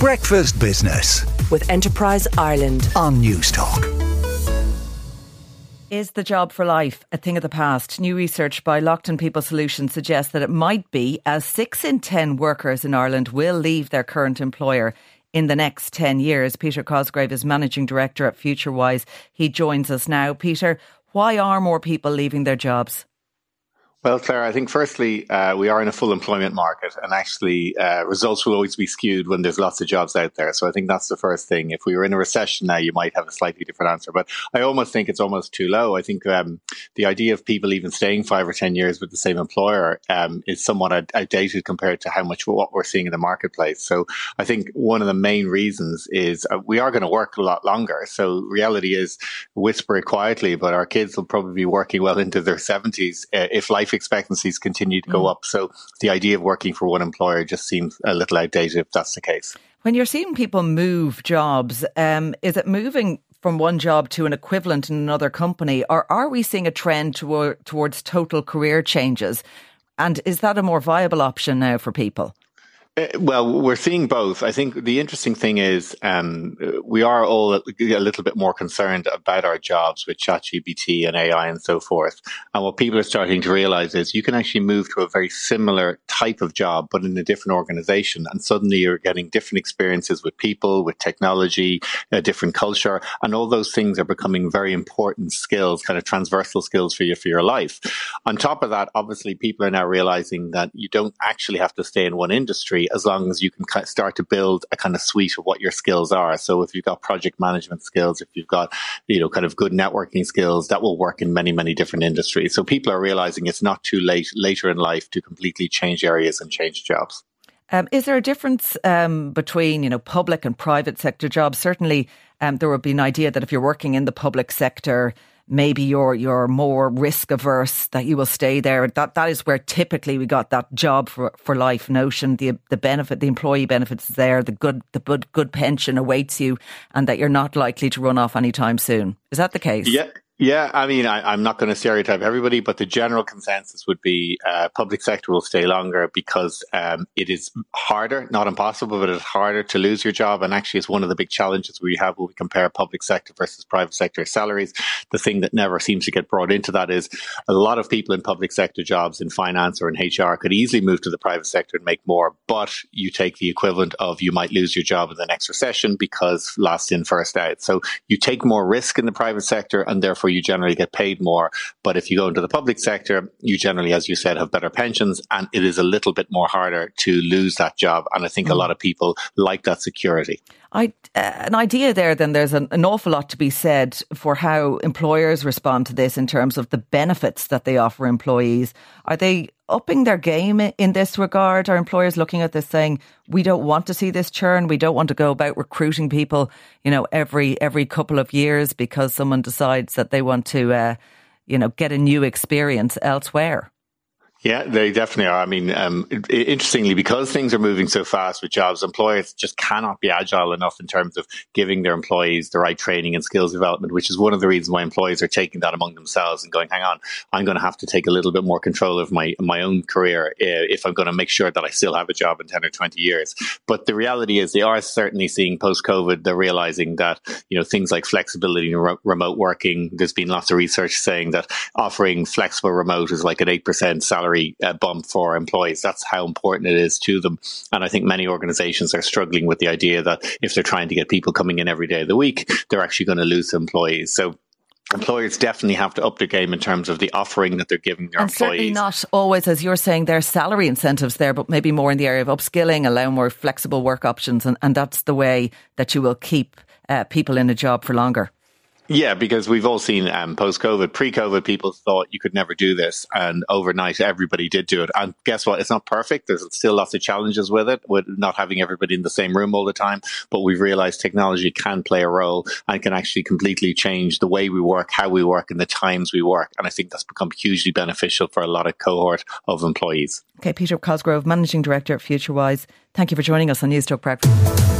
Breakfast Business with Enterprise Ireland. on Newstalk. Is the job for life a thing of the past? New research by Lockton People Solutions suggests that it might be, as six in 10 workers in Ireland will leave their current employer in the next 10 years. Peter Cosgrove is Managing Director at FutureWise. He joins us now. Peter, why are more people leaving their jobs? Well, Claire, I think firstly, uh, we are in a full employment market, and actually, uh, results will always be skewed when there's lots of jobs out there. So I think that's the first thing. If we were in a recession now, you might have a slightly different answer. But I almost think it's almost too low. I think um, the idea of people even staying five or 10 years with the same employer um, is somewhat out- outdated compared to how much what we're seeing in the marketplace. So I think one of the main reasons is uh, we are going to work a lot longer. So reality is, whisper it quietly, but our kids will probably be working well into their 70s uh, if life expectancies continue to go up. So the idea of working for one employer just seems a little outdated if that's the case. When you're seeing people move jobs, um, is it moving from one job to an equivalent in another company, or are we seeing a trend toward, towards total career changes? And is that a more viable option now for people? Uh, Well, we're seeing both. I think the interesting thing is um, we are all a little bit more concerned about our jobs with ChatGPT and AI and so forth. And what people are starting to realize is you can actually move to a very similar type of job, but in a different organization. And suddenly you're getting different experiences with people, with technology, a different culture. And all those things are becoming very important skills, kind of transversal skills for you for your life. On top of that, obviously people are now realizing that you don't actually have to stay in one industry as long as you can start to build a kind of suite of what your skills are. So if you've got project management skills, if you've got, you know, kind of good networking skills, that will work in many, many different industries. So people are realizing it's not too late later in life to completely change areas and change jobs. Um, is there a difference um, between you know public and private sector jobs? Certainly, um, there would be an idea that if you're working in the public sector, maybe you're you're more risk averse that you will stay there. That that is where typically we got that job for, for life notion. The the benefit, the employee benefits is there. The good the good good pension awaits you, and that you're not likely to run off anytime soon. Is that the case? Yeah. Yeah, I mean, I, I'm not going to stereotype everybody, but the general consensus would be uh, public sector will stay longer because um, it is harder, not impossible, but it's harder to lose your job. And actually, it's one of the big challenges we have when we compare public sector versus private sector salaries. The thing that never seems to get brought into that is a lot of people in public sector jobs in finance or in HR could easily move to the private sector and make more, but you take the equivalent of you might lose your job in the next recession because last in, first out. So you take more risk in the private sector and therefore you generally get paid more. But if you go into the public sector, you generally, as you said, have better pensions and it is a little bit more harder to lose that job. And I think a lot of people like that security. I, uh, an idea there, then there's an, an awful lot to be said for how employers respond to this in terms of the benefits that they offer employees. Are they upping their game in this regard? Are employers looking at this saying, we don't want to see this churn. We don't want to go about recruiting people, you know, every, every couple of years because someone decides that they want to, uh, you know, get a new experience elsewhere. Yeah, they definitely are. I mean, um, interestingly, because things are moving so fast with jobs, employers just cannot be agile enough in terms of giving their employees the right training and skills development, which is one of the reasons why employees are taking that among themselves and going, hang on, I'm going to have to take a little bit more control of my, my own career uh, if I'm going to make sure that I still have a job in 10 or 20 years. But the reality is they are certainly seeing post COVID, they're realizing that, you know, things like flexibility and re- remote working, there's been lots of research saying that offering flexible remote is like an 8% salary uh, bump for employees. That's how important it is to them. And I think many organizations are struggling with the idea that if they're trying to get people coming in every day of the week, they're actually going to lose employees. So employers definitely have to up their game in terms of the offering that they're giving their And certainly employees. not always, as you're saying, there's salary incentives there, but maybe more in the area of upskilling, allow more flexible work options. And, and that's the way that you will keep uh, people in a job for longer. Yeah, because we've all seen um, post COVID, pre COVID, people thought you could never do this. And overnight, everybody did do it. And guess what? It's not perfect. There's still lots of challenges with it, with not having everybody in the same room all the time. But we've realized technology can play a role and can actually completely change the way we work, how we work, and the times we work. And I think that's become hugely beneficial for a lot of cohort of employees. Okay, Peter Cosgrove, Managing Director at FutureWise, thank you for joining us on Newstalk Breakfast.